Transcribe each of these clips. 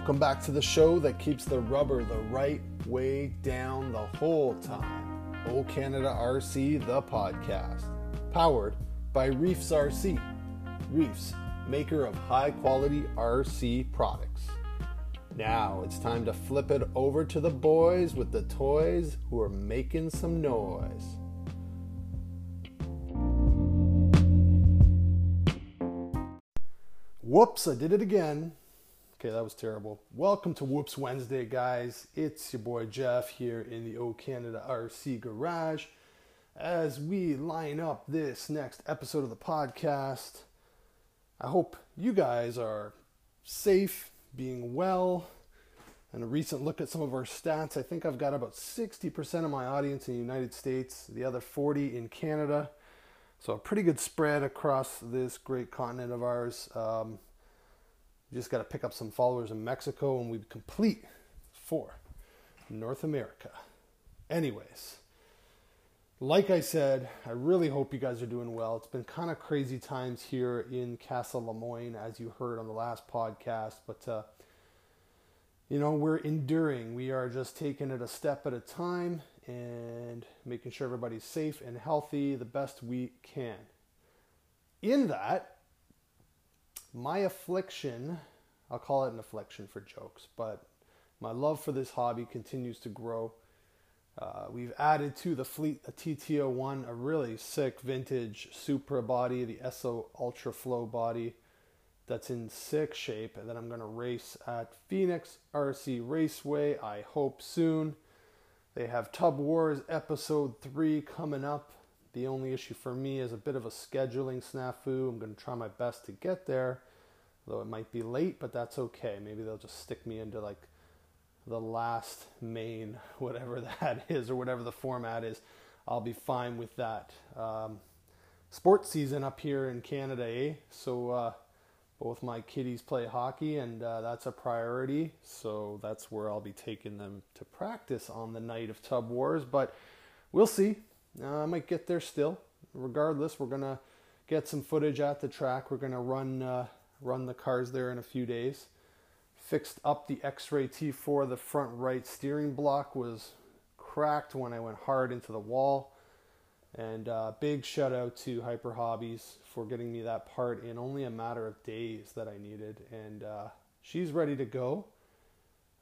Welcome back to the show that keeps the rubber the right way down the whole time. O Canada RC, the podcast. Powered by Reefs RC. Reefs, maker of high quality RC products. Now it's time to flip it over to the boys with the toys who are making some noise. Whoops, I did it again. Okay, that was terrible. Welcome to Whoops Wednesday, guys. It's your boy Jeff here in the O Canada RC Garage as we line up this next episode of the podcast. I hope you guys are safe, being well. And a recent look at some of our stats, I think I've got about 60% of my audience in the United States, the other 40 in Canada. So a pretty good spread across this great continent of ours. Um, you just got to pick up some followers in Mexico, and we complete for North America. Anyways, like I said, I really hope you guys are doing well. It's been kind of crazy times here in Casa Lemoyne, as you heard on the last podcast, but uh, you know, we're enduring. We are just taking it a step at a time and making sure everybody's safe and healthy the best we can. In that, my affliction, I'll call it an affliction for jokes, but my love for this hobby continues to grow. Uh, we've added to the fleet a TT01, a really sick vintage Supra body, the Esso Ultra Flo body that's in sick shape and then I'm going to race at Phoenix RC Raceway, I hope soon. They have Tub Wars episode 3 coming up. The only issue for me is a bit of a scheduling snafu. I'm going to try my best to get there, though it might be late, but that's okay. Maybe they'll just stick me into like the last main, whatever that is, or whatever the format is. I'll be fine with that. Um, sports season up here in Canada, eh? So, uh, both my kiddies play hockey, and uh, that's a priority. So that's where I'll be taking them to practice on the night of Tub Wars. But we'll see. Uh, I might get there still. Regardless, we're gonna get some footage at the track. We're gonna run uh, run the cars there in a few days. Fixed up the X-Ray T4. The front right steering block was cracked when I went hard into the wall. And uh, big shout out to Hyper Hobbies for getting me that part in only a matter of days that I needed. And uh, she's ready to go.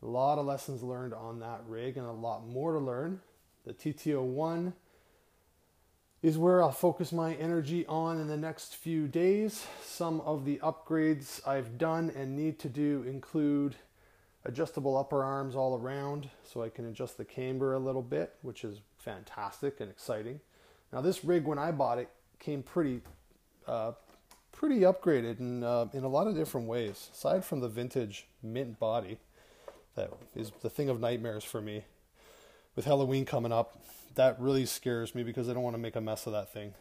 A lot of lessons learned on that rig and a lot more to learn. The TT01 is where I'll focus my energy on in the next few days. Some of the upgrades I've done and need to do include adjustable upper arms all around so I can adjust the camber a little bit, which is fantastic and exciting. Now, this rig, when I bought it, came pretty uh, pretty upgraded in uh, in a lot of different ways. Aside from the vintage mint body, that is the thing of nightmares for me. With Halloween coming up, that really scares me because I don't want to make a mess of that thing.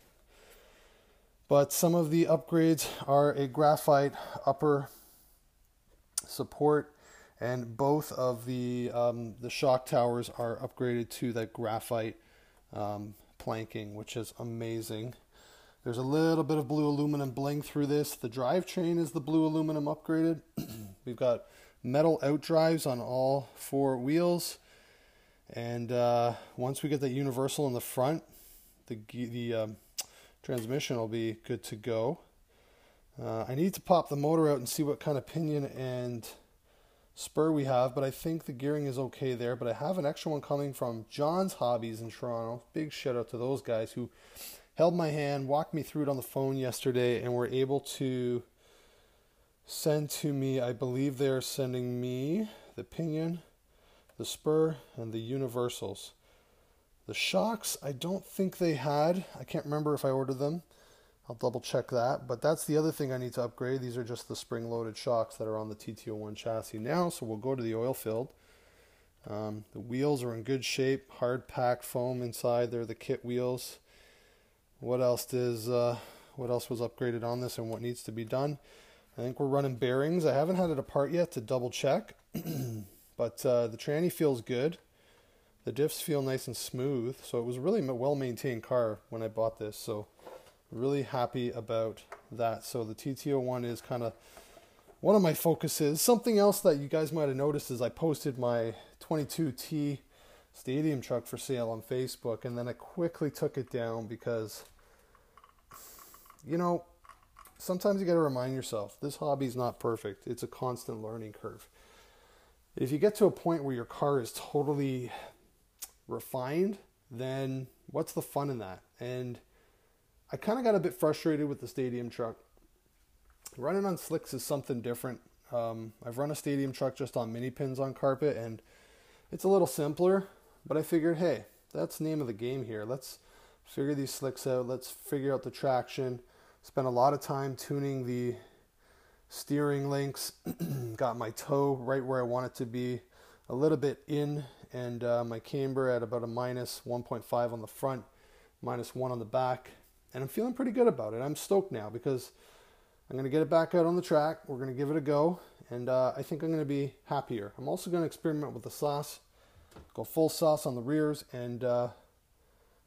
But some of the upgrades are a graphite upper support, and both of the um, the shock towers are upgraded to that graphite um, planking, which is amazing. There's a little bit of blue aluminum bling through this. The drivetrain is the blue aluminum upgraded. We've got metal out drives on all four wheels. And uh, once we get that universal in the front, the, the um, transmission will be good to go. Uh, I need to pop the motor out and see what kind of pinion and spur we have, but I think the gearing is okay there. But I have an extra one coming from John's Hobbies in Toronto. Big shout out to those guys who held my hand, walked me through it on the phone yesterday, and were able to send to me, I believe they're sending me the pinion, the spur, and the universals. The shocks, I don't think they had. I can't remember if I ordered them. I'll double check that. But that's the other thing I need to upgrade. These are just the spring loaded shocks that are on the TT01 chassis now. So we'll go to the oil filled. Um, the wheels are in good shape, hard packed foam inside. They're the kit wheels what else does uh, what else was upgraded on this and what needs to be done. I think we're running bearings. I haven't had it apart yet to double check, but uh, the tranny feels good. The diffs feel nice and smooth, so it was really a well maintained car when I bought this. So really happy about that. So the TT01 is kind of one of my focuses. Something else that you guys might have noticed is I posted my 22T stadium truck for sale on Facebook, and then I quickly took it down because, you know, sometimes you got to remind yourself this hobby is not perfect. It's a constant learning curve. If you get to a point where your car is totally refined, then what's the fun in that? And I kind of got a bit frustrated with the stadium truck. Running on slicks is something different. Um, I've run a stadium truck just on mini pins on carpet, and it's a little simpler. But I figured, hey, that's the name of the game here. Let's figure these slicks out. Let's figure out the traction. Spent a lot of time tuning the steering links. Got my toe right where I want it to be, a little bit in, and uh, my camber at about a minus 1.5 on the front, minus 1 on the back. And I'm feeling pretty good about it. I'm stoked now because I'm going to get it back out on the track. We're going to give it a go, and uh, I think I'm going to be happier. I'm also going to experiment with the sauce, go full sauce on the rears, and uh,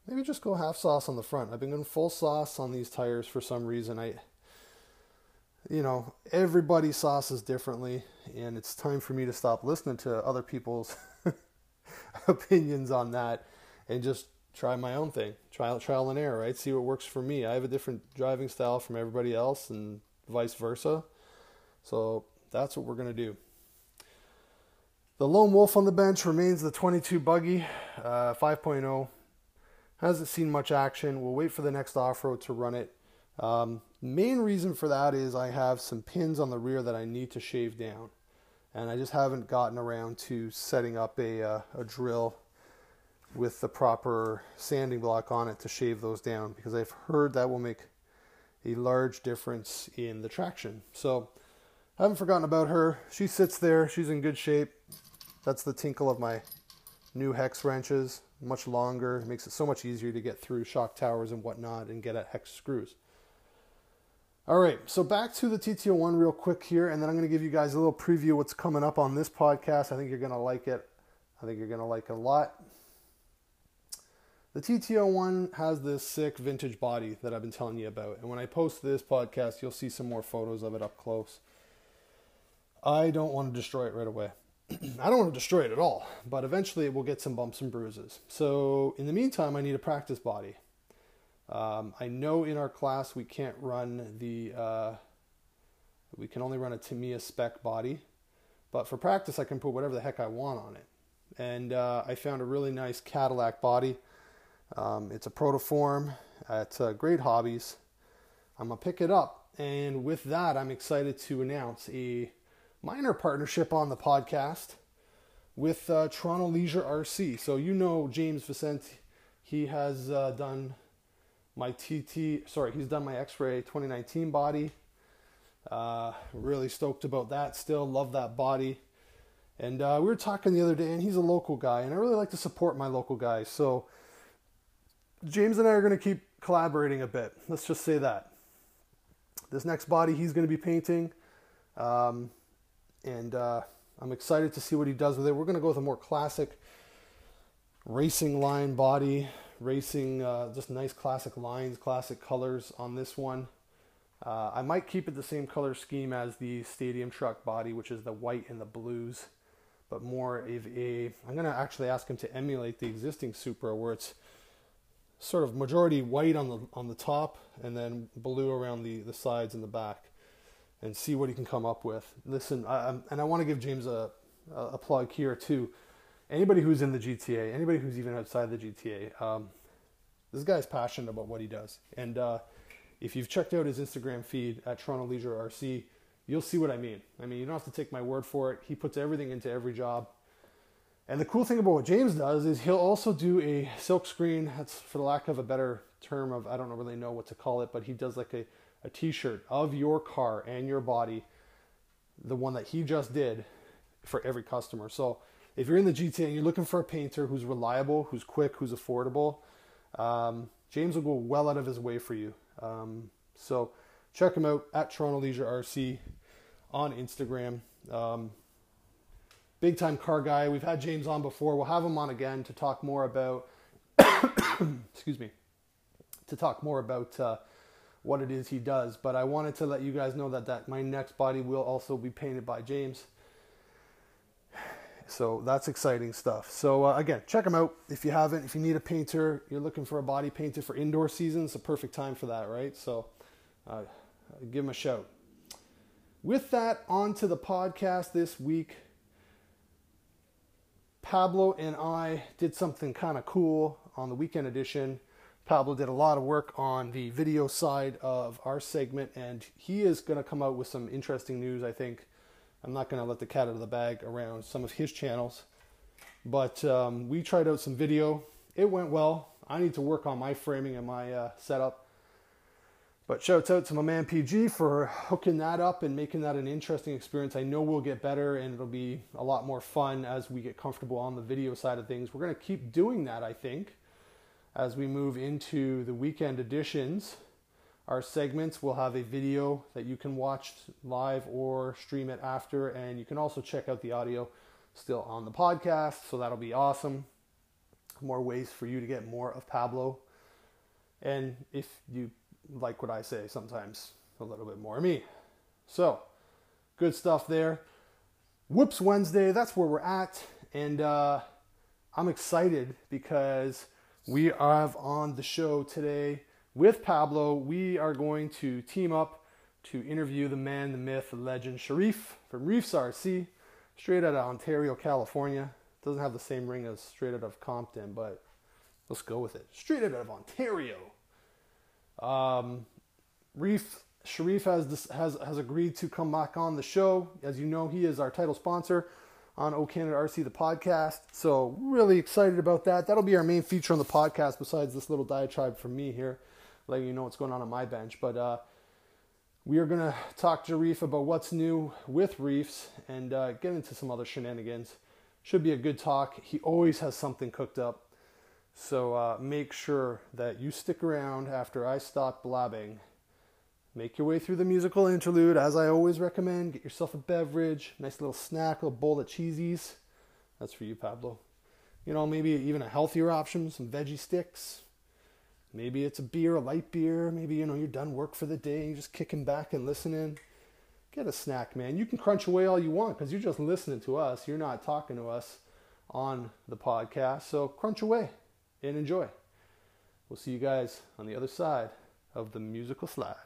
maybe just go half sauce on the front. I've been going full sauce on these tires for some reason. I, you know, everybody sauces differently, and it's time for me to stop listening to other people's opinions on that and just try my own thing. Trial, trial and error, right? See what works for me. I have a different driving style from everybody else, and vice versa. So that's what we're gonna do. The lone wolf on the bench remains the 22 buggy, uh, 5.0 hasn't seen much action. We'll wait for the next off road to run it. Um, main reason for that is I have some pins on the rear that I need to shave down, and I just haven't gotten around to setting up a, uh, a drill with the proper sanding block on it to shave those down because I've heard that will make a large difference in the traction. So I haven't forgotten about her. She sits there. She's in good shape. That's the tinkle of my new hex wrenches much longer. It makes it so much easier to get through shock towers and whatnot and get at hex screws. All right, so back to the TT01 real quick here, and then I'm going to give you guys a little preview of what's coming up on this podcast. I think you're going to like it. I think you're going to like it a lot. The TT01 has this sick vintage body that I've been telling you about, and when I post this podcast, you'll see some more photos of it up close. I don't want to destroy it right away. I don't want to destroy it at all, but eventually it will get some bumps and bruises. So in the meantime, I need a practice body. Um, I know in our class we can't run the, uh, we can only run a Tamiya spec body, but for practice I can put whatever the heck I want on it. And uh, I found a really nice Cadillac body. Um, it's a protoform at uh, Great Hobbies. I'm gonna pick it up, and with that, I'm excited to announce a minor partnership on the podcast with uh, Toronto Leisure RC. So you know James Vicente, he has uh, done my TT. Sorry, he's done my X-Ray 2019 body. Uh, really stoked about that. Still love that body. And uh, we were talking the other day, and he's a local guy, and I really like to support my local guys. So James and I are going to keep collaborating a bit. Let's just say that. This next body he's going to be painting. Um, and uh, I'm excited to see what he does with it. We're going to go with a more classic racing line body, racing, uh, just nice classic lines, classic colors on this one. Uh, I might keep it the same color scheme as the stadium truck body, which is the white and the blues, but more of a. I'm going to actually ask him to emulate the existing Supra, where it's sort of majority white on the on the top and then blue around the the sides and the back and see what he can come up with. Listen, I, and I want to give James a, a plug here too. Anybody who's in the GTA, anybody who's even outside the GTA, um, this guy's passionate about what he does. And uh, if you've checked out his Instagram feed at Toronto Leisure RC, you'll see what I mean. I mean, you don't have to take my word for it. He puts everything into every job. And the cool thing about what James does is he'll also do a silk screen. That's for the lack of a better term of I don't really know what to call it, but he does like a a t-shirt of your car and your body, the one that he just did for every customer. So if you're in the GTA and you're looking for a painter who's reliable, who's quick, who's affordable, um, James will go well out of his way for you. Um, so check him out at Toronto Leisure RC on Instagram. Um, big time car guy. We've had James on before. We'll have him on again to talk more about. excuse me. To talk more about uh, what it is he does. But I wanted to let you guys know that that my next body will also be painted by James. So that's exciting stuff. So uh, again, check them out if you haven't. If you need a painter, you're looking for a body painter for indoor season. It's a perfect time for that, right? So uh, give them a shout. With that, on to the podcast this week. Pablo and I did something kind of cool on the weekend edition. Pablo did a lot of work on the video side of our segment, and he is going to come out with some interesting news, I think. I'm not going to let the cat out of the bag around some of his channels. But um, we tried out some video. It went well. I need to work on my framing and my uh, setup. But shouts out to my man PG for hooking that up and making that an interesting experience. I know we'll get better and it'll be a lot more fun as we get comfortable on the video side of things. We're going to keep doing that, I think, as we move into the weekend editions. Our segments will have a video that you can watch live or stream it after, and you can also check out the audio still on the podcast. So that'll be awesome. More ways for you to get more of Pablo. And if you like what I say sometimes a little bit more of me. So, good stuff there. Whoops Wednesday, that's where we're at. And uh, I'm excited because we have on the show today with Pablo. We are going to team up to interview the man, the myth, the legend, Sharif from Reefs RC, straight out of Ontario, California. Doesn't have the same ring as straight out of Compton, but let's go with it. Straight out of Ontario. Um, Reef Sharif has has has agreed to come back on the show. As you know, he is our title sponsor on O Canada RC the podcast. So really excited about that. That'll be our main feature on the podcast. Besides this little diatribe from me here, letting you know what's going on on my bench. But uh, we are gonna talk to Reef about what's new with Reefs and uh, get into some other shenanigans. Should be a good talk. He always has something cooked up. So uh, make sure that you stick around after I stop blabbing. Make your way through the musical interlude, as I always recommend. Get yourself a beverage, nice little snack, a little bowl of cheesies. That's for you, Pablo. You know, maybe even a healthier option, some veggie sticks. Maybe it's a beer, a light beer. Maybe, you know, you're done work for the day, you're just kicking back and listening. Get a snack, man. You can crunch away all you want because you're just listening to us. You're not talking to us on the podcast. So crunch away and enjoy. We'll see you guys on the other side of the musical slide.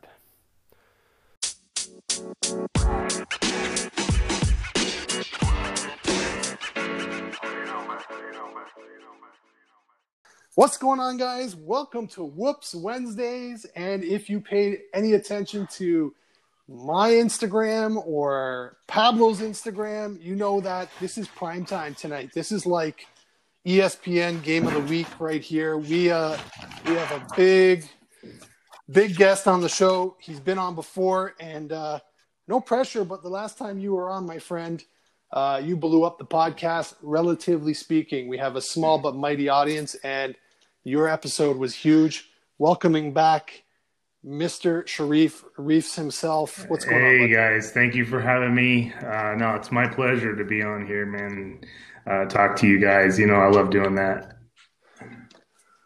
What's going on, guys? Welcome to Whoops Wednesdays. And if you paid any attention to my Instagram or Pablo's Instagram, you know that this is prime time tonight. This is like ESPN Game of the Week right here. We uh we have a big big guest on the show. He's been on before, and uh, no pressure. But the last time you were on, my friend, uh, you blew up the podcast. Relatively speaking, we have a small but mighty audience, and your episode was huge. Welcoming back Mr. Sharif Reefs himself. What's going hey on? Hey guys, thank you for having me. Uh, no, it's my pleasure to be on here, man uh, talk to you guys. You know, I love doing that.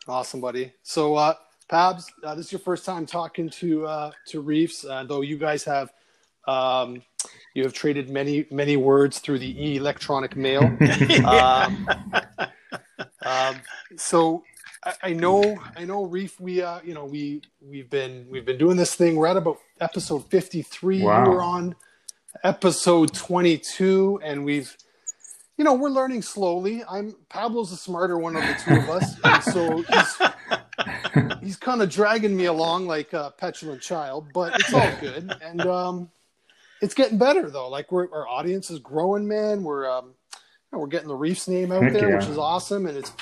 Awesome, buddy. So, uh, Pabs, uh, this is your first time talking to uh, to Reefs, uh, though you guys have um, you have traded many many words through the electronic mail. um, um, so I, I, know I know Reef. We uh, you know we we've been we've been doing this thing. We're at about episode fifty three. Wow. We're on episode twenty two, and we've you know, we're learning slowly. I'm Pablo's the smarter one of the two of us, and so he's he's kind of dragging me along like a petulant child, but it's all good, and um, it's getting better though. Like we're our audience is growing, man. We're um, we're getting the Reefs name out Heck there, yeah. which is awesome, and it's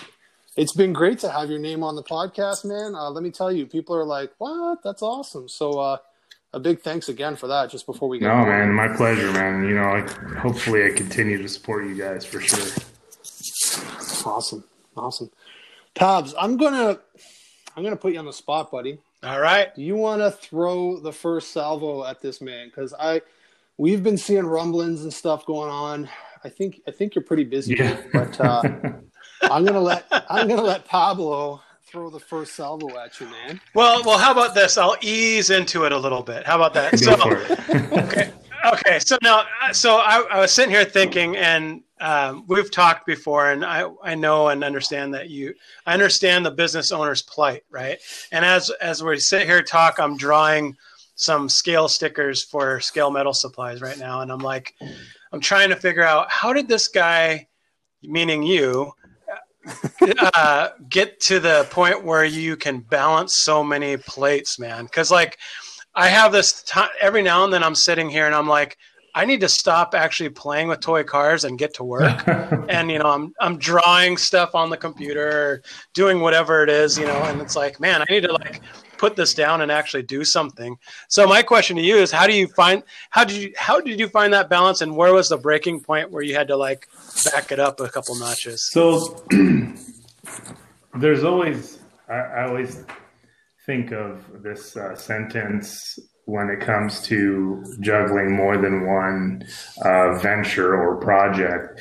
it's been great to have your name on the podcast, man. Uh, let me tell you, people are like, "What? That's awesome!" So. uh a big thanks again for that. Just before we go. No, man, my pleasure, man. You know, I, hopefully I continue to support you guys for sure. Awesome, awesome. Pabs, I'm gonna, I'm gonna put you on the spot, buddy. All right. Do you want to throw the first salvo at this man? Because I, we've been seeing rumblings and stuff going on. I think, I think you're pretty busy, yeah. but uh, I'm gonna let, I'm gonna let Pablo throw the first salvo at you, man. Well, well, how about this? I'll ease into it a little bit. How about that? So, okay, okay. So now, so I, I was sitting here thinking, and um, we've talked before, and I, I know and understand that you, I understand the business owner's plight, right? And as as we sit here talk, I'm drawing some scale stickers for scale metal supplies right now, and I'm like, I'm trying to figure out how did this guy, meaning you, uh, get to the point where you can balance so many plates, man? Because like, I have this time every now and then I'm sitting here and I'm like, I need to stop actually playing with toy cars and get to work. and you know, I'm I'm drawing stuff on the computer, doing whatever it is, you know, and it's like, man, I need to like put this down and actually do something. So my question to you is how do you find how did you how did you find that balance and where was the breaking point where you had to like back it up a couple notches? So there's always I, I, always think of this uh, sentence when it comes to juggling more than one uh, venture or project.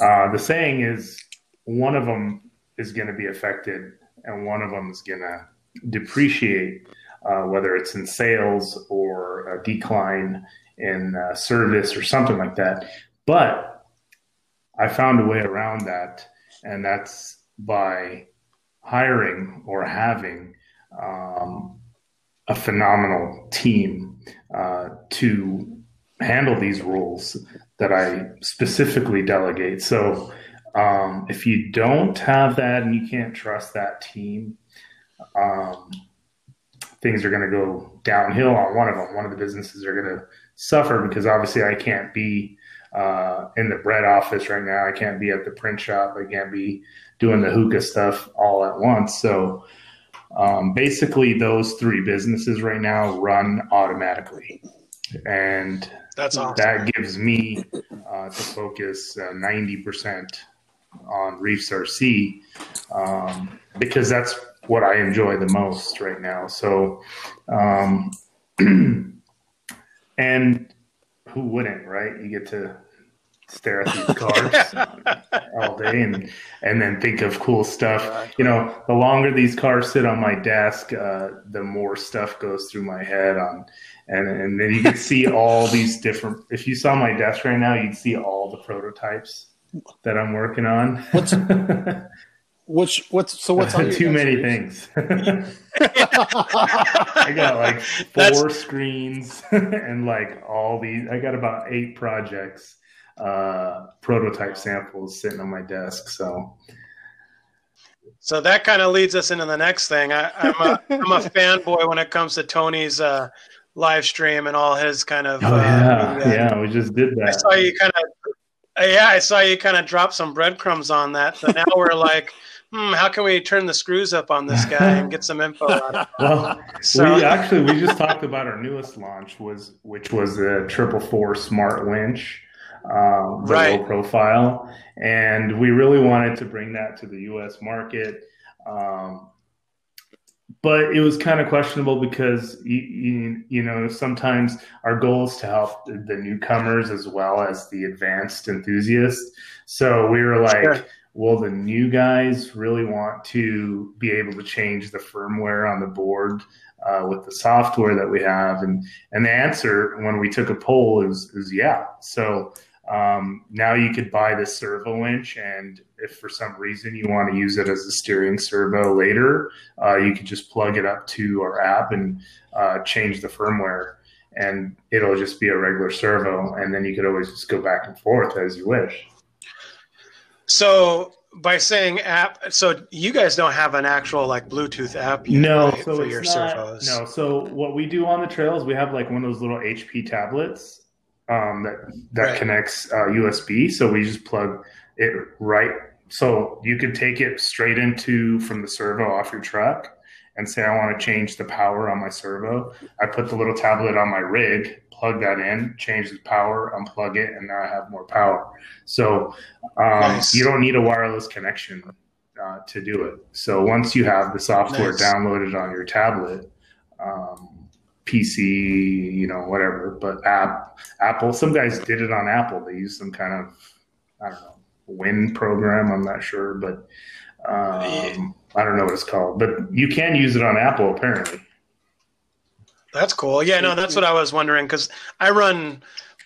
Uh, the saying is one of them is going to be affected and one of them is going to depreciate, uh, whether it's in sales or a decline in uh, service or something like that. But I found a way around that, and that's by hiring or having um, a phenomenal team uh, to handle these roles that I specifically delegate. So um, if you don't have that and you can't trust that team, um, things are going to go downhill on one of them. One of the businesses are going to suffer because obviously I can't be uh, in the bread office right now. I can't be at the print shop. I can't be doing the hookah stuff all at once. So um, basically, those three businesses right now run automatically, and that's awesome. that gives me uh, to focus uh, ninety percent on Reefs RC um, because that's what I enjoy the most right now. So, um, and who wouldn't, right? You get to stare at these cars all day and and then think of cool stuff. You know, the longer these cars sit on my desk, uh, the more stuff goes through my head on and and then you can see all these different if you saw my desk right now, you'd see all the prototypes that I'm working on. What's which what's so what's on too many things. I got like four That's... screens and like all these. I got about eight projects, uh, prototype samples sitting on my desk. So, so that kind of leads us into the next thing. I, am a I'm a fanboy when it comes to Tony's uh, live stream and all his kind of. Oh uh, yeah, yeah, we just did that. I saw you kind of. Yeah, I saw you kind of drop some breadcrumbs on that. So now we're like hmm, how can we turn the screws up on this guy and get some info out of Well, so. we actually we just talked about our newest launch was which was the triple four smart winch, um, right. low profile, and we really wanted to bring that to the U.S. market. Um, but it was kind of questionable because you, you, you, know sometimes our goal is to help the newcomers as well as the advanced enthusiasts so we were like sure will the new guys really want to be able to change the firmware on the board uh, with the software that we have? And and the answer when we took a poll is is yeah. So um, now you could buy the servo winch, and if for some reason you want to use it as a steering servo later, uh, you could just plug it up to our app and uh, change the firmware, and it'll just be a regular servo, and then you could always just go back and forth as you wish. So by saying app, so you guys don't have an actual like Bluetooth app? No, so for your not, servos. No, so what we do on the trails, we have like one of those little HP tablets um, that that right. connects uh, USB. So we just plug it right. So you could take it straight into from the servo off your truck and say I want to change the power on my servo. I put the little tablet on my rig, plug that in, change the power, unplug it, and now I have more power. So um, nice. you don't need a wireless connection uh, to do it. So once you have the software nice. downloaded on your tablet, um, PC, you know, whatever, but app, Apple, some guys did it on Apple. They use some kind of, I don't know, Win program. I'm not sure, but um, I don't know what it's called, but you can use it on Apple apparently. That's cool. Yeah, no, that's what I was wondering because I run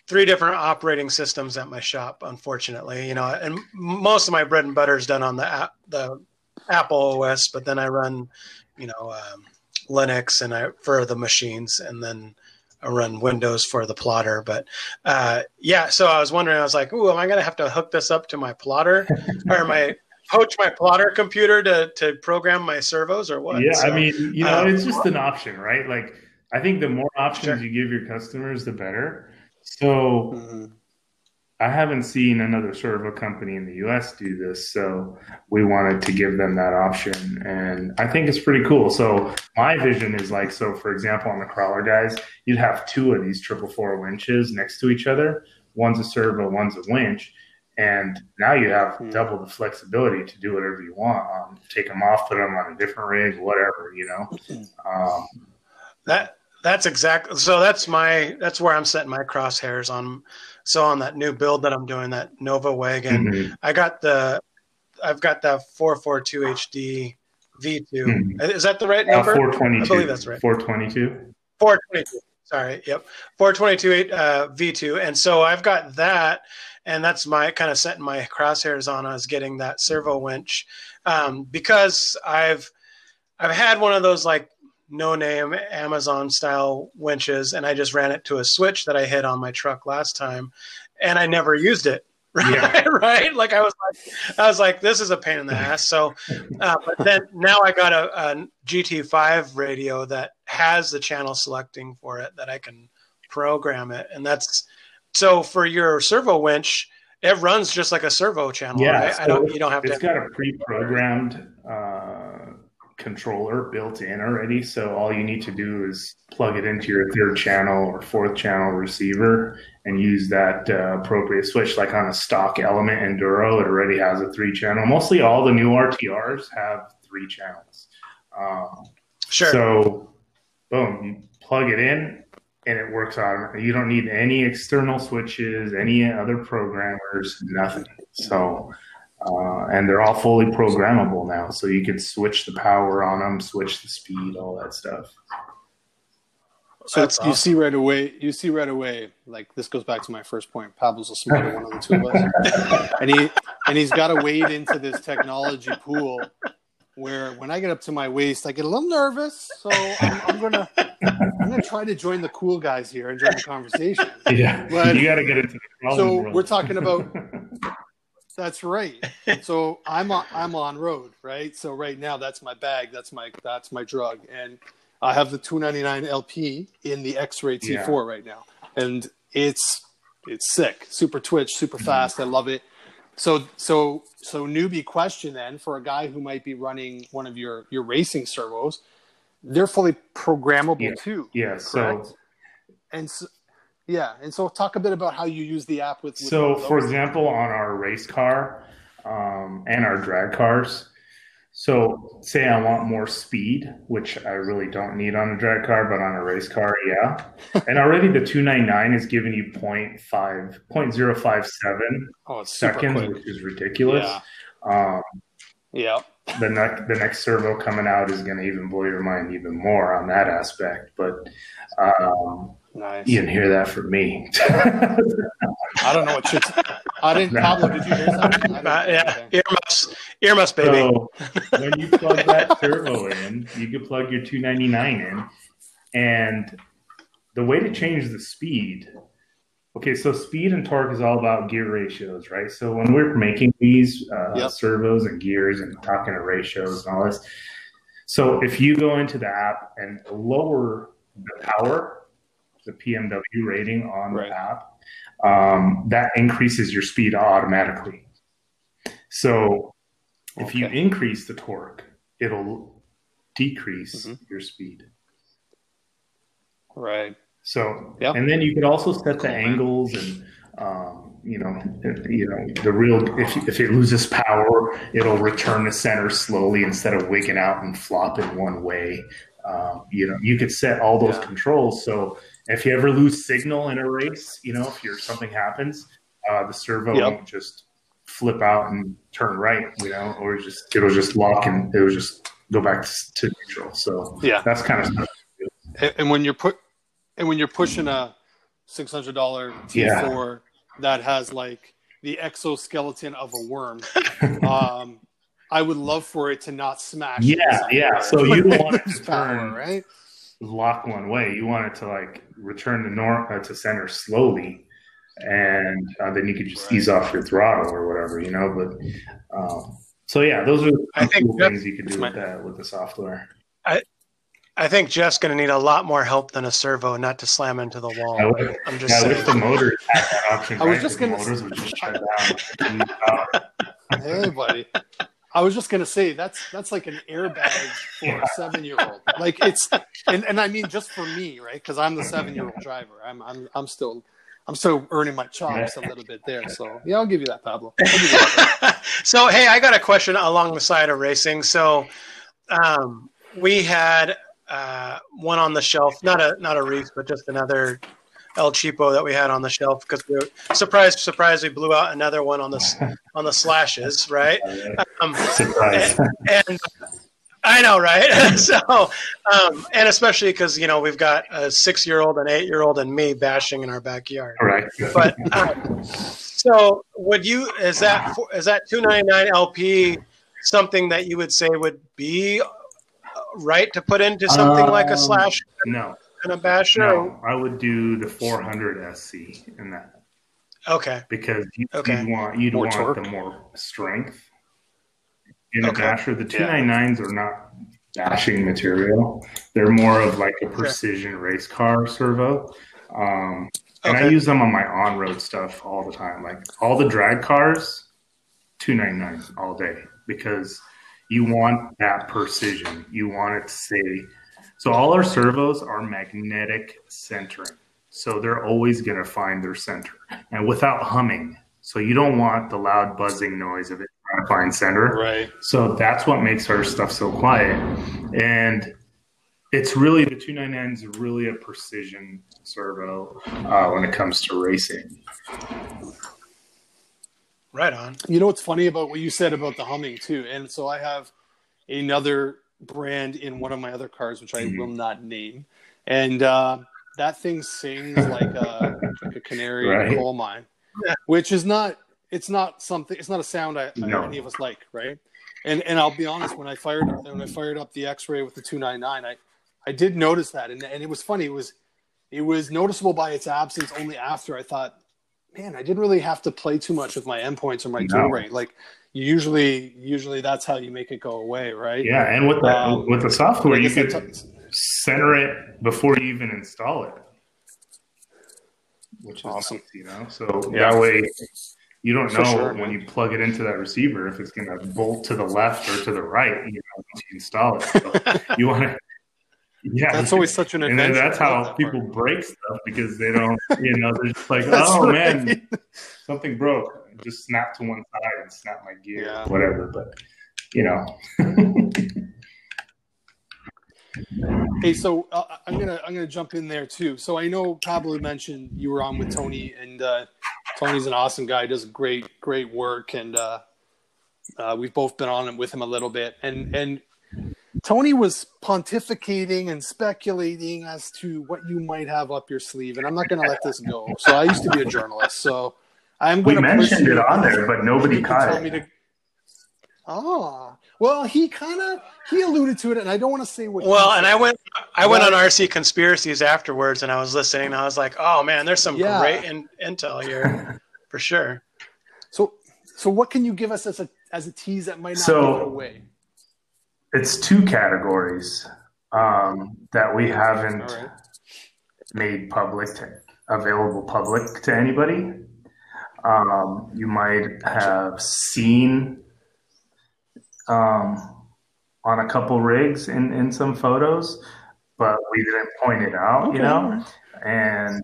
three different operating systems at my shop. Unfortunately, you know, and most of my bread and butter is done on the app, the Apple OS, but then I run, you know, um, Linux and I for the machines, and then I run Windows for the plotter. But uh, yeah, so I was wondering, I was like, "Ooh, am I going to have to hook this up to my plotter or my poach my plotter computer to to program my servos or what?" Yeah, so, I mean, you know, um, it's just an option, right? Like, I think the more options sure. you give your customers, the better. So. Mm-hmm I haven't seen another servo company in the US do this, so we wanted to give them that option. And I think it's pretty cool. So my vision is like, so for example, on the crawler guys, you'd have two of these triple four winches next to each other. One's a servo, one's a winch. And now you have hmm. double the flexibility to do whatever you want. Um, take them off, put them on a different rig, whatever, you know? Um, that, that's exactly, so that's my, that's where I'm setting my crosshairs on so on that new build that I'm doing, that Nova wagon, mm-hmm. I got the, I've got that 442 HD V2. Mm-hmm. Is that the right uh, number? Uh, 422. I believe that's right. 422. 422. Sorry. Yep. 422 uh, V2. And so I've got that, and that's my kind of setting my crosshairs on us getting that servo winch um, because I've I've had one of those like no name Amazon style winches, and I just ran it to a switch that I hit on my truck last time, and I never used it. Right, yeah. right. Like I was like, I was like, this is a pain in the ass. So, uh, but then now I got a, a GT5 radio that has the channel selecting for it that I can program it, and that's so for your servo winch. It runs just like a servo channel. Yeah, right? so I don't. You don't have to. It's got a pre-programmed. Uh, controller built in already. So all you need to do is plug it into your third channel or fourth channel receiver and use that uh, appropriate switch. Like on a stock element Enduro, it already has a three channel. Mostly all the new RTRs have three channels. Um, sure. So boom, you plug it in and it works automatically. You don't need any external switches, any other programmers, nothing. So uh, and they're all fully programmable now, so you can switch the power on them, switch the speed, all that stuff. So That's you awesome. see right away. You see right away. Like this goes back to my first point. Pablo's a smarter one of the two of us, and he and he's got to wade into this technology pool. Where when I get up to my waist, I get a little nervous. So I'm, I'm gonna I'm gonna try to join the cool guys here and join the conversation. Yeah, but, you got to get into the so world. we're talking about that's right. so I'm on, I'm on road, right? So right now that's my bag, that's my that's my drug, and I have the 299 LP in the X-Ray T4 yeah. right now, and it's it's sick, super twitch, super mm-hmm. fast. I love it. So so so newbie question then for a guy who might be running one of your your racing servos, they're fully programmable yeah. too. Yeah. Correct? So and so, yeah, and so talk a bit about how you use the app with. with so, for example, on our race car um, and our drag cars. So, say I want more speed, which I really don't need on a drag car, but on a race car, yeah. and already the 299 is giving you 0. 0.5, 0.057 oh, seconds, which is ridiculous. Yeah. Um, yeah. The next the next servo coming out is going to even blow your mind even more on that aspect. But um, Nice. You didn't hear that from me. I don't know what shit's. I didn't. No. Pablo, did you hear something? Uh, yeah, earmuffs, earmuffs, baby. So when you plug that servo in, you can plug your 299 in, and the way to change the speed. Okay, so speed and torque is all about gear ratios, right? So when we're making these uh, yep. servos and gears and talking to ratios and all this, so if you go into the app and lower the power the PMW rating on right. the app, um, that increases your speed automatically. So if okay. you increase the torque, it'll decrease mm-hmm. your speed. Right. So, yeah. and then you could also set the angles and, um, you know, you know, the real, if, if it loses power, it'll return to center slowly instead of wigging out and flopping one way. Um, you know, you could set all those yeah. controls. So if you ever lose signal in a race, you know, if you're something happens, uh, the servo yep. won't just flip out and turn right, you know, or just it'll just lock and it'll just go back to neutral. So yeah, that's kind of stuff. And, and when you're put and when you're pushing a six hundred dollar T4 yeah. that has like the exoskeleton of a worm, um, I would love for it to not smash. Yeah, yeah. So you don't want it to turn right, lock one way. You want it to like return to norm uh, to center slowly, and uh, then you could just right. ease off your throttle or whatever, you know. But um, so yeah, those are I think cool things you can do with that with the software. I I think Jeff's going to need a lot more help than a servo, not to slam into the wall. I I'm just yeah, saying. I wish the motors had that option. I was just going to. Hey, buddy. I was just gonna say that's that's like an airbag for yeah. a seven year old. Like it's and, and I mean just for me, right? Because I'm the seven year old driver. I'm I'm I'm still I'm still earning my chops a little bit there. So yeah, I'll give you that, Pablo. You that. so hey, I got a question along the side of racing. So um, we had uh, one on the shelf, not a not a Reese, but just another El Cheapo that we had on the shelf because we were surprised, surprised we blew out another one on the on the slashes, right? Um, Surprise. And, and, I know, right? so, um, and especially because you know we've got a six-year-old, an eight-year-old, and me bashing in our backyard. Right. But um, so, would you is that is that two ninety nine LP something that you would say would be right to put into something um, like a um, slash? No and a basher? No, I would do the 400 SC in that. Okay. Because you, okay. you want you'd more want torque. the more strength in okay. a basher. The 299s yeah. are not bashing material. They're more of like a precision okay. race car servo. Um, and okay. I use them on my on-road stuff all the time. Like all the drag cars, 299 all day because you want that precision. You want it to say so all our servos are magnetic centering. So they're always going to find their center and without humming. So you don't want the loud buzzing noise of it trying to find center. Right. So that's what makes our stuff so quiet. And it's really the 299 is really a precision servo uh, when it comes to racing. Right on. You know what's funny about what you said about the humming too, and so I have another brand in one of my other cars, which I mm-hmm. will not name, and uh, that thing sings like a like a canary right. in a coal mine, which is not it's not something it's not a sound I, no. any of us like, right? And and I'll be honest, when I fired when I fired up the X-ray with the 299, I I did notice that, and and it was funny. It was it was noticeable by its absence only after I thought, man, I didn't really have to play too much with my endpoints or my no. dual rate. Like you usually usually that's how you make it go away, right? Yeah, and with the um, with the software, you can t- center it before you even install it, which is awesome. Nice, you know, so yeah. that way you don't know sure, when you plug it into that receiver if it's going to bolt to the left or to the right. You know, once you install it, so you want to. Yeah, that's always such an adventure. And that's how that people part. break stuff because they don't, you know, they're just like, oh right. man, something broke just snap to one side and snap my gear, yeah. whatever. But you know. hey, so uh, I'm gonna I'm gonna jump in there too. So I know Pablo mentioned you were on with Tony, and uh, Tony's an awesome guy. Does great great work, and uh, uh we've both been on with him a little bit. And and Tony was pontificating and speculating as to what you might have up your sleeve, and I'm not going to let this go. So I used to be a journalist, so I'm going to. we mentioned it on there, but nobody caught it. To... Ah, well, he kind of he alluded to it, and I don't want to say what. Well, and I went I went on RC conspiracies afterwards, and I was listening, and I was like, oh man, there's some yeah. great in, intel here for sure. So, so what can you give us as a as a tease that might not so, give away? It's two categories um, that we haven't right. made public, available public to anybody. Um, you might have seen um, on a couple rigs in, in some photos, but we didn't point it out, okay. you know? And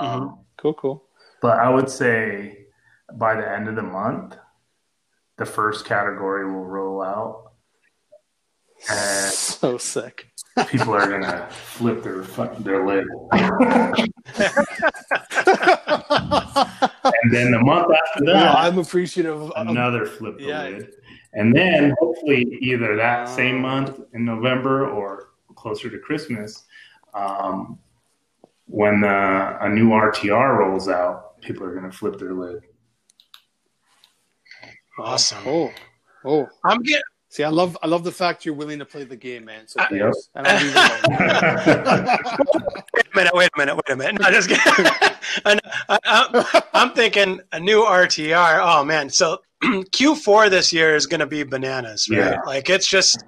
um, mm-hmm. cool, cool. But I would say by the end of the month, the first category will roll out. And so sick. People are gonna flip their their lid. and then the month after that, well, I'm appreciative of another flip the yeah. lid, and then hopefully either that same month in November or closer to Christmas, um, when the, a new RTR rolls out, people are going to flip their lid. Awesome. Oh, oh, I'm getting. See, I love I love the fact you're willing to play the game, man. So yep. wait a minute, wait a minute, wait a minute. No, just kidding. I, am thinking a new RTR. Oh man, so Q4 this year is going to be bananas, right? Yeah. Like it's just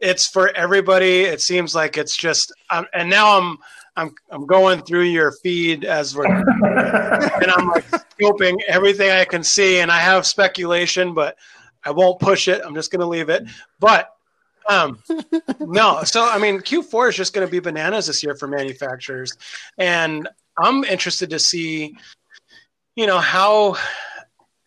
it's for everybody. It seems like it's just, um, and now I'm I'm I'm going through your feed as we're and I'm like scoping everything I can see, and I have speculation, but I won't push it. I'm just going to leave it. But um, no, so I mean, Q4 is just going to be bananas this year for manufacturers, and I'm interested to see, you know, how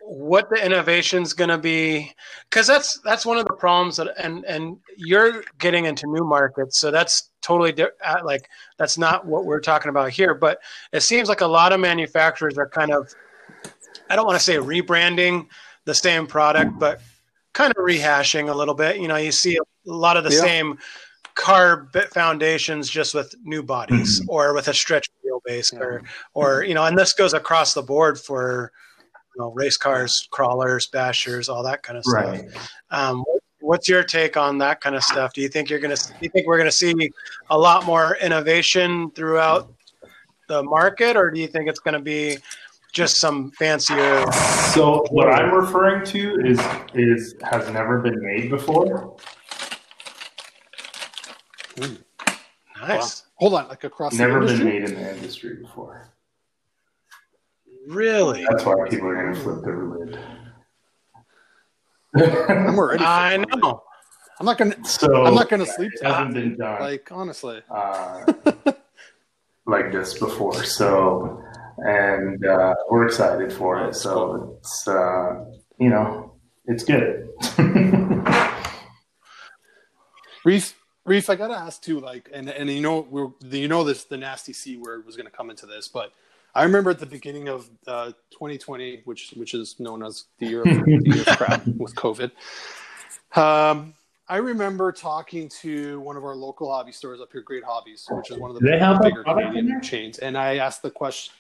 what the innovation is going to be because that's that's one of the problems that and and you're getting into new markets so that's totally di- uh, like that's not what we're talking about here but it seems like a lot of manufacturers are kind of i don't want to say rebranding the same product but kind of rehashing a little bit you know you see a lot of the yeah. same car foundations just with new bodies mm-hmm. or with a stretch wheelbase yeah. or or you know and this goes across the board for you know, race cars, crawlers, bashers, all that kind of stuff. Right. Um, what's your take on that kind of stuff? Do you think you're going to? Do you think we're going to see a lot more innovation throughout the market, or do you think it's going to be just some fancier? So what I'm referring to is is has never been made before. Ooh. Nice. Wow. Hold on, like across. Never been made in the industry before. Really? That's why people are going to flip their lid. I'm already. I know. I'm not gonna. So I'm not gonna sleep. It hasn't been done. Like honestly, uh, like this before. So, and uh, we're excited for it. So it's uh, you know it's good. Reese, Reese, I gotta ask too. Like, and and you know we're you know this the nasty c word was gonna come into this, but I remember at the beginning of uh, 2020, which which is known as the year of, the year of crap with COVID. Um, I remember talking to one of our local hobby stores up here, Great Hobbies, which is one of the they have bigger Canadian chains, and I asked the question.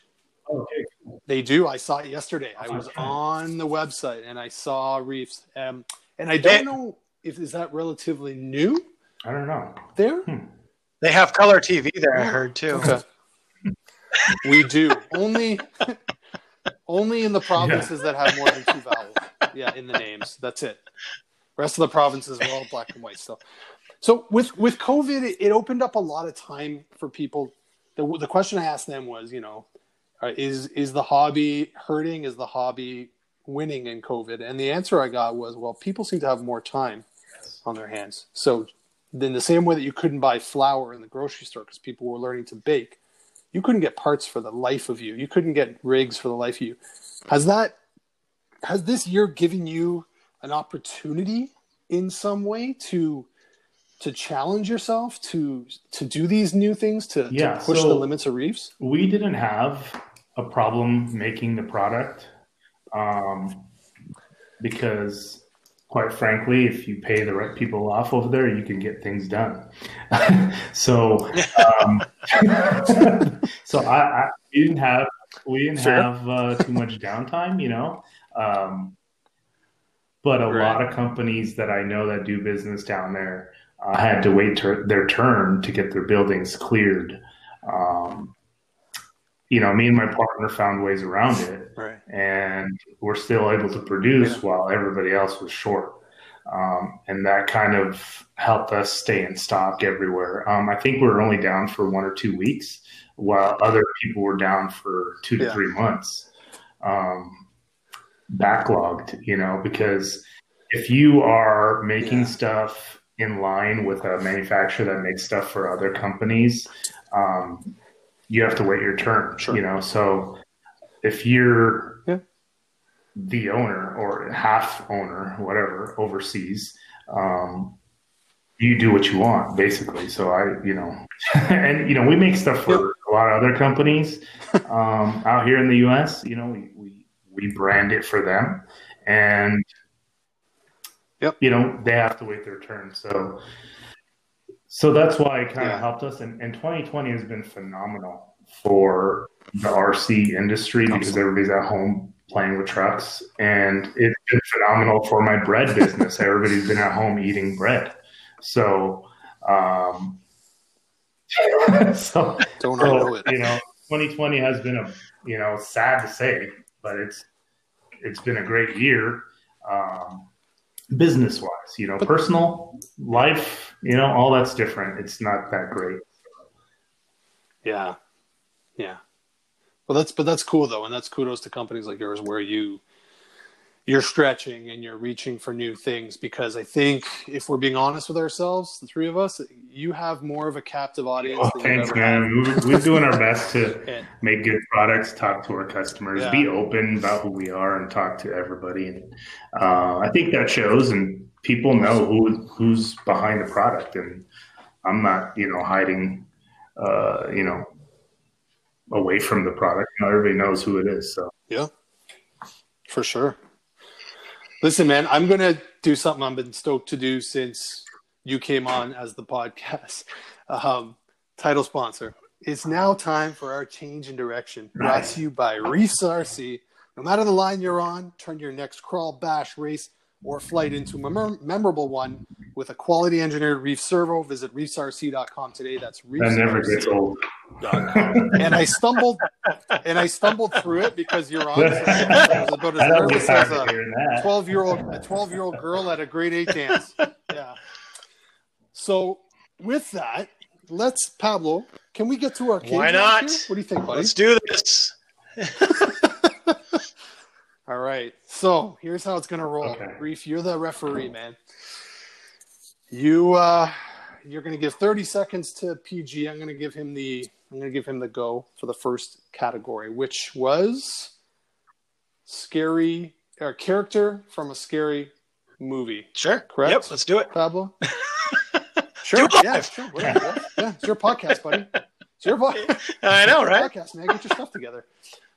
Oh, okay. They do. I saw it yesterday. I was on the website and I saw reefs, um, and I don't know if is that relatively new. I don't know. There, hmm. they have color TV there. I heard too. Okay we do only only in the provinces yeah. that have more than two vowels. Yeah, in the names. That's it. rest of the provinces are all black and white still. So with with COVID, it, it opened up a lot of time for people. The, the question I asked them was, you know, Uh, is is the hobby hurting? Is the hobby winning in COVID? And the answer I got was, well, people seem to have more time on their hands. So, in the same way that you couldn't buy flour in the grocery store because people were learning to bake, you couldn't get parts for the life of you. You couldn't get rigs for the life of you. Has that has this year given you an opportunity in some way to to challenge yourself to to do these new things to, yeah, to push so the limits of reefs? We didn't have a problem making the product um, because quite frankly, if you pay the right people off over there, you can get things done. so, um, so I, I, we didn't have we didn't sure. have uh, too much downtime, you know. Um, but a right. lot of companies that I know that do business down there uh, had to wait ter- their turn to get their buildings cleared. Um, you know, me and my partner found ways around it, right. and we're still able to produce yeah. while everybody else was short. Um, and that kind of helped us stay in stock everywhere. Um, I think we were only down for one or two weeks, while other people were down for two to yeah. three months, um, backlogged. You know, because if you are making yeah. stuff in line with a manufacturer that makes stuff for other companies, um, you have to wait your turn. Sure. You know, so if you're yeah. the owner or half owner, whatever, overseas, um, you do what you want, basically. So I, you know, and you know, we make stuff for a lot of other companies um, out here in the U.S. You know, we, we we brand it for them, and yep. you know they have to wait their turn. So, so that's why it kind of yeah. helped us. And, and 2020 has been phenomenal for the RC industry Absolutely. because everybody's at home playing with trucks, and it's been phenomenal for my bread business. Everybody's been at home eating bread, so. Um, so, Don't so, know it. You know, 2020 has been a you know sad to say, but it's it's been a great year, um, business wise. You know, personal life, you know, all that's different. It's not that great. Yeah, yeah. Well, that's but that's cool though, and that's kudos to companies like yours where you you're stretching and you're reaching for new things because I think if we're being honest with ourselves, the three of us, you have more of a captive audience. Oh, thanks, man. We're, doing our best to make good products, talk to our customers, yeah. be open about who we are, and talk to everybody. And uh, I think that shows, and people know who who's behind the product. And I'm not, you know, hiding, uh, you know, away from the product. You know, everybody knows who it is. So yeah, for sure. Listen, man, I'm gonna do something I've been stoked to do since you came on as the podcast um, title sponsor. It's now time for our change in direction. Brought to you by Reefs RC. No matter the line you're on, turn your next crawl, bash, race, or flight into a mem- memorable one with a quality engineered reef servo. Visit reefsrc.com today. That's reefsrc. That never gets old. and I stumbled, and I stumbled through it because you're on. So I was about as nervous as a twelve-year-old, a twelve-year-old girl at a grade eight dance. Yeah. So with that, let's Pablo. Can we get to our? Why not? Here? What do you think, buddy? Let's do this. All right. So here's how it's gonna roll. Okay. Reef, you're the referee, man. You uh you're gonna give 30 seconds to PG. I'm gonna give him the I'm gonna give him the go for the first category, which was scary or character from a scary movie. Sure. Correct? Yep, let's do it. Pablo. sure. Yeah, sure. Whatever. yeah, it's your podcast, buddy. It's your podcast. I know, right? Podcast, man. Get your stuff together.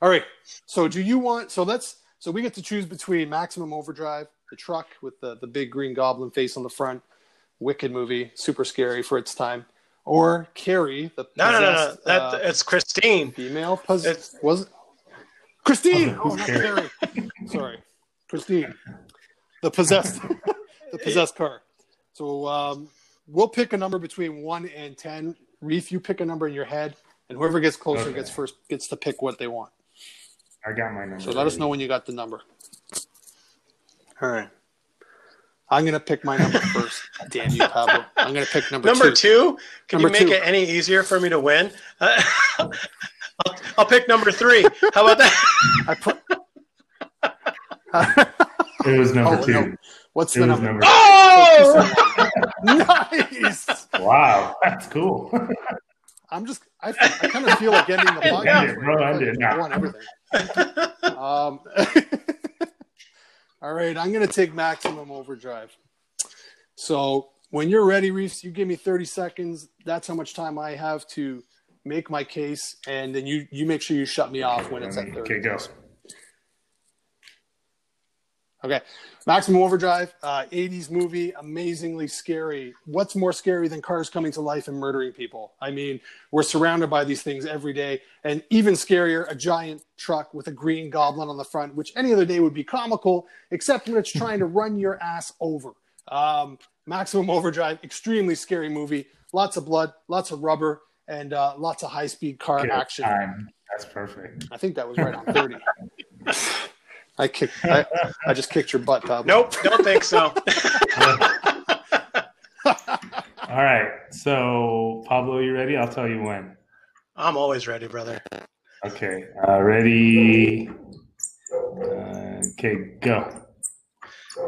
All right. So do you want so let's so we get to choose between Maximum Overdrive, the truck with the, the big green goblin face on the front, wicked movie, super scary for its time, or Carrie, the no, no, no, no, that uh, it's Christine, female pos- was it? Christine. Oh, not Carrie. Sorry, Christine, the possessed, the possessed car. So um, we'll pick a number between one and ten. Reef, you pick a number in your head, and whoever gets closer okay. gets first gets to pick what they want. I got my number. So let ready. us know when you got the number. All right. I'm gonna pick my number first. Damn you, Pablo. I'm gonna pick number, number two. two. Can number you make two. it any easier for me to win? Uh, I'll, I'll, pick number three. How about that? I put. it was number oh, two. No. What's it the number? number? Oh, nice! Wow, that's cool. I'm just. I, I kind of feel like ending the podcast. End it, bro. End it. I want everything um, all right, I'm going to take maximum overdrive. So when you're ready, Reese, you give me 30 seconds. That's how much time I have to make my case, and then you you make sure you shut me off when it's at 30. Okay, go. Okay, Maximum Overdrive, uh, 80s movie, amazingly scary. What's more scary than cars coming to life and murdering people? I mean, we're surrounded by these things every day, and even scarier, a giant truck with a green goblin on the front, which any other day would be comical, except when it's trying to run your ass over. Um, Maximum Overdrive, extremely scary movie. Lots of blood, lots of rubber, and uh, lots of high speed car Good action. Time. That's perfect. I think that was right on 30. I kicked. I, I just kicked your butt, Pablo. Nope, don't think so. All right. So, Pablo, you ready? I'll tell you when. I'm always ready, brother. Okay. Uh, ready. Uh, okay, go.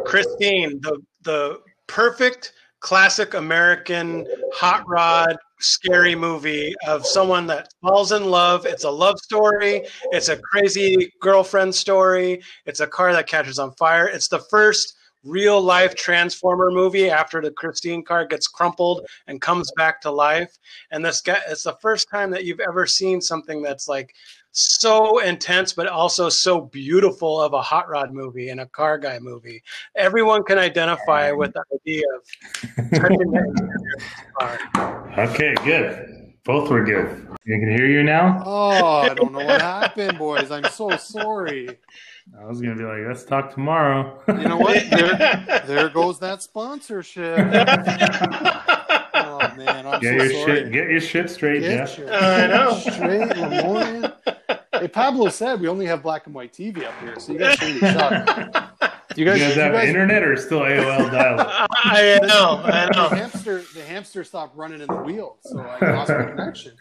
Christine, the the perfect classic American hot rod scary movie of someone that falls in love. It's a love story. It's a crazy girlfriend story. It's a car that catches on fire. It's the first real life Transformer movie after the Christine car gets crumpled and comes back to life. And this guy, it's the first time that you've ever seen something that's like so intense, but also so beautiful of a hot rod movie and a car guy movie. Everyone can identify with the idea of touching the car. Okay, good. Both were good. You can hear you now? Oh, I don't know what happened, boys. I'm so sorry. I was gonna be like, let's talk tomorrow. you know what? There, there goes that sponsorship. oh man, I'm get so your sorry. shit, get your shit straight, get Jeff. I know. Straight, Lemoyne. Hey, Pablo said we only have black and white TV up here, so you guys should be shocked. You guys, you guys have guys, internet or still AOL dial? I know, I know. The hamster, the hamster stopped running in the wheel, so I lost my connection.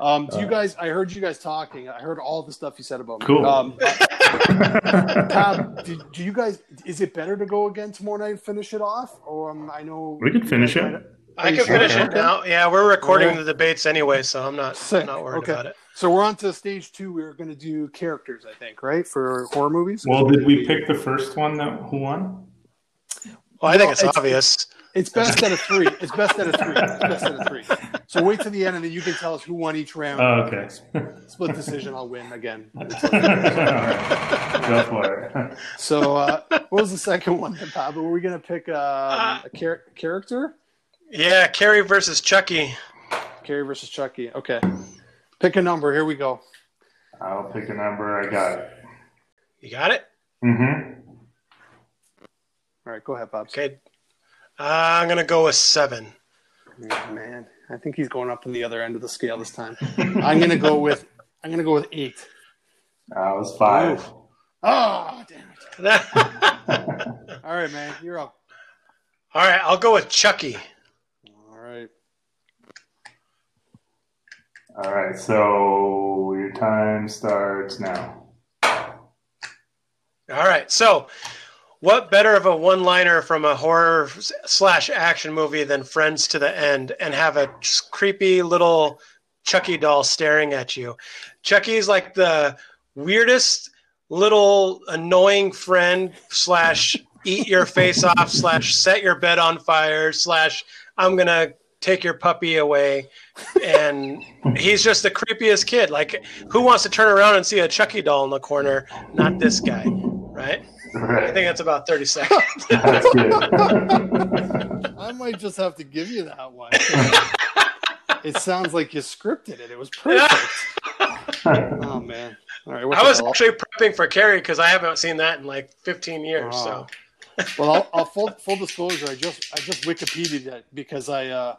Um, do you uh, guys? I heard you guys talking. I heard all the stuff you said about me. Cool. Um, do, do, you guys? Is it better to go again tomorrow night and finish it off? Or um, I know we could finish it. I can finish it now. Yeah, we're recording right. the debates anyway, so I'm not I'm not worried okay. about it. So we're on to stage two. We are going to do characters, I think, right, for horror movies. Well, did we pick the first one that who won? Well, I think it's, it's obvious. It's best out of three. It's best out of three. It's best out of three. So wait to the end, and then you can tell us who won each round. Oh, okay. Split decision. I'll win again. Go for it. So, uh, what was the second one, then, Pablo? Were we going to pick um, a char- character? Yeah, Carrie versus Chucky. Carrie versus Chucky. Okay. Pick a number. Here we go. I'll pick a number. I got it. You got it? Mm-hmm. All right, go ahead, Bob. Okay. Uh, I'm gonna go with seven. Oh, man, I think he's going up to the other end of the scale this time. I'm gonna go with I'm gonna go with eight. That was five. Ooh. Oh damn it! All right, man, you're up. All right, I'll go with Chucky. All right. All right, so your time starts now. All right, so what better of a one liner from a horror slash action movie than Friends to the End and have a creepy little Chucky doll staring at you? Chucky's like the weirdest little annoying friend slash eat your face off slash set your bed on fire slash I'm gonna take your puppy away and he's just the creepiest kid like who wants to turn around and see a chucky doll in the corner not this guy right Right. I think that's about 30 seconds. that's good. I might just have to give you that one. it sounds like you scripted it. It was perfect. oh man! All right. I was hell? actually prepping for Carrie because I haven't seen that in like 15 years. Oh. So. well, I'll, I'll, full full disclosure. I just I just Wikipedia'd it because I uh,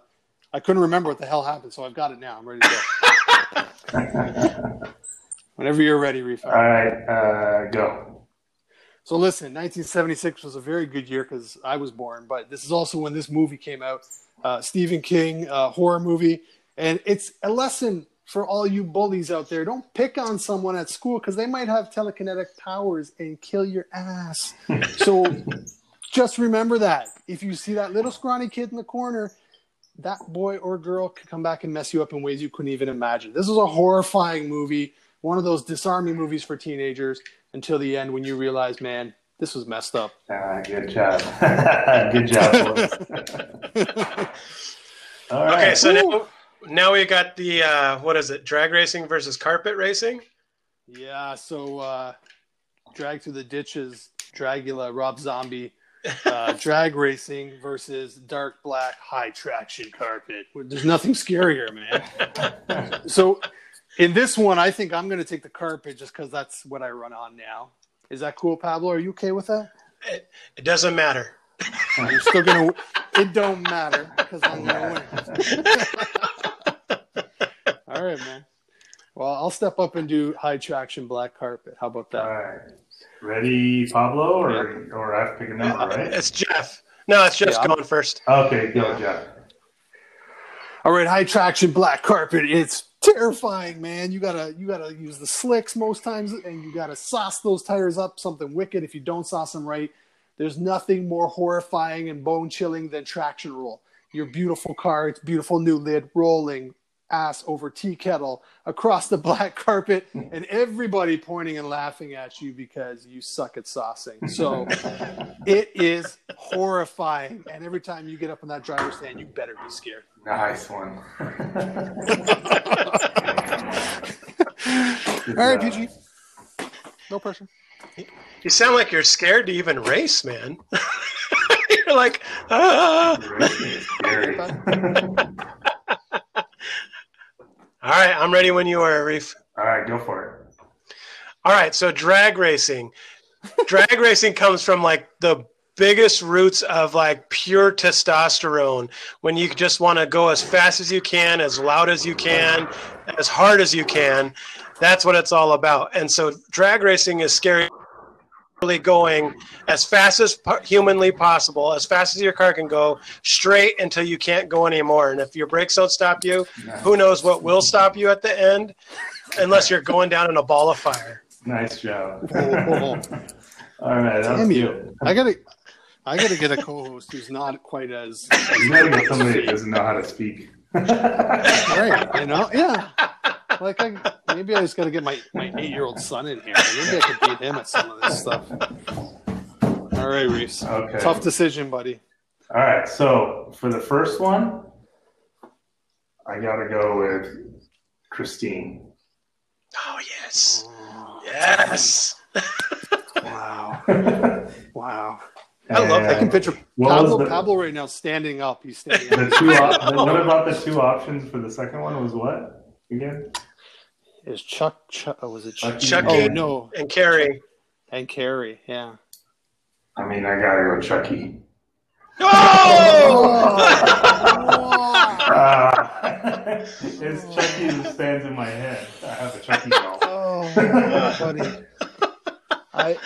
I couldn't remember what the hell happened, so I've got it now. I'm ready to go. Whenever you're ready, Reef. All right, uh, go. So listen, 1976 was a very good year because I was born, but this is also when this movie came out. Uh, Stephen King uh, horror movie, and it's a lesson for all you bullies out there. Don't pick on someone at school because they might have telekinetic powers and kill your ass. so just remember that if you see that little scrawny kid in the corner, that boy or girl could come back and mess you up in ways you couldn't even imagine. This is a horrifying movie, one of those disarming movies for teenagers until the end when you realize, man, this was messed up. Uh, good job. good job. okay, so now, now we got the uh, what is it? Drag racing versus carpet racing. Yeah. So uh, drag through the ditches, Dragula, Rob Zombie. Uh, drag racing versus dark black high traction carpet. There's nothing scarier, man. so in this one, I think I'm going to take the carpet just because that's what I run on now. Is that cool, Pablo? Are you okay with that? It, it doesn't matter. Oh, you're still going to. It don't matter because I'm going to win. All right, man. Well, I'll step up and do high traction black carpet. How about that? All right. Ready, Pablo, or yeah. or I have to pick a number, right? It's Jeff. No, it's Jeff's yeah, going first. Okay, go, Jeff. All right, high traction black carpet. It's terrifying, man. You gotta you gotta use the slicks most times, and you gotta sauce those tires up something wicked. If you don't sauce them right, there's nothing more horrifying and bone chilling than traction roll. Your beautiful car, it's beautiful new lid rolling ass over tea kettle across the black carpet and everybody pointing and laughing at you because you suck at saucing. So it is horrifying. And every time you get up on that driver's stand, you better be scared. Nice one. All right, PG. No pressure. You sound like you're scared to even race, man. you're like, ah. All right, I'm ready when you are, Reef. All right, go for it. All right, so drag racing. Drag racing comes from like the biggest roots of like pure testosterone when you just want to go as fast as you can, as loud as you can, as hard as you can. That's what it's all about. And so drag racing is scary going as fast as humanly possible, as fast as your car can go, straight until you can't go anymore. And if your brakes don't stop you, who knows what will stop you at the end, unless you're going down in a ball of fire. Nice job. All right, Damn you. I gotta, I gotta get a co-host who's not quite as. You gotta get somebody that doesn't know how to speak. right, you know, yeah. Like, I, maybe I just got to get my, my eight year old son in here. Maybe I could beat him at some of this stuff. All right, Reese. Okay. Tough decision, buddy. All right. So for the first one, I got to go with Christine. Oh, yes. Oh. Yes. wow. wow. I love. I can picture Pablo, the, Pablo right now standing up. He's standing up. The two, what about the two options for the second one? Was what again? is Chuck, Chuck oh, was it Chuck? Chucky oh, no. and Carrie. And Carrie, yeah. I mean, I gotta go Chucky. Oh! uh, it's Chucky that stands in my head. I have a Chucky doll. Oh, buddy. I,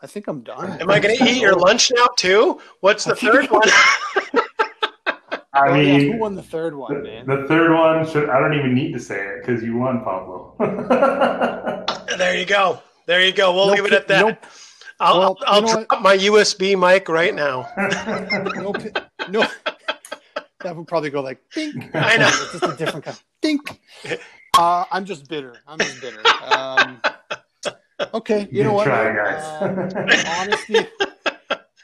I think I'm done. Am I going to eat your lunch now too? What's the third one? I mean, yeah, who won the third one, the, man? The third one should. I don't even need to say it because you won, Pablo. there you go. There you go. We'll nope, leave it at that. Nope. I'll, well, I'll, I'll drop what? my USB mic right now. no, no, that would probably go like dink. I know. It's just a different kind. Of dink. Uh, I'm just bitter. I'm just bitter. Um, okay, you know what? Try, guys. Honesty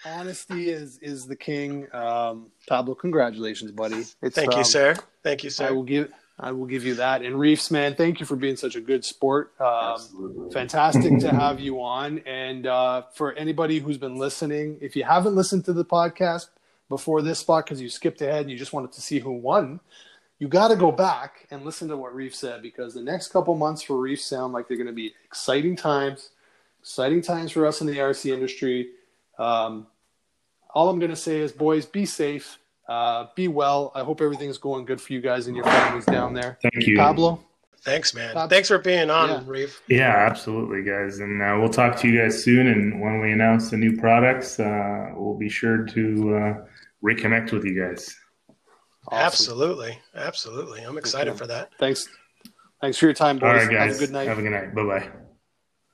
honesty is is the king. Um, Pablo, congratulations, buddy. It's, thank you, um, sir. Thank you, sir. I will give I will give you that. And Reefs, man, thank you for being such a good sport. Um, Absolutely. Fantastic to have you on. And uh, for anybody who's been listening, if you haven't listened to the podcast before this spot because you skipped ahead and you just wanted to see who won, you got to go back and listen to what Reef said because the next couple months for Reef sound like they're going to be exciting times, exciting times for us in the RC industry. Um, all I'm going to say is, boys, be safe, uh, be well. I hope everything's going good for you guys and your families down there. Thank you, Pablo. Thanks, man. Pablo. Thanks for being on, yeah. Reef. Yeah, absolutely, guys. And uh, we'll talk to you guys soon. And when we announce the new products, uh, we'll be sure to uh, reconnect with you guys. Awesome. Absolutely, absolutely. I'm excited okay. for that. Thanks. Thanks for your time, boys. All right, guys. Have a good night. Have a good night. Bye bye.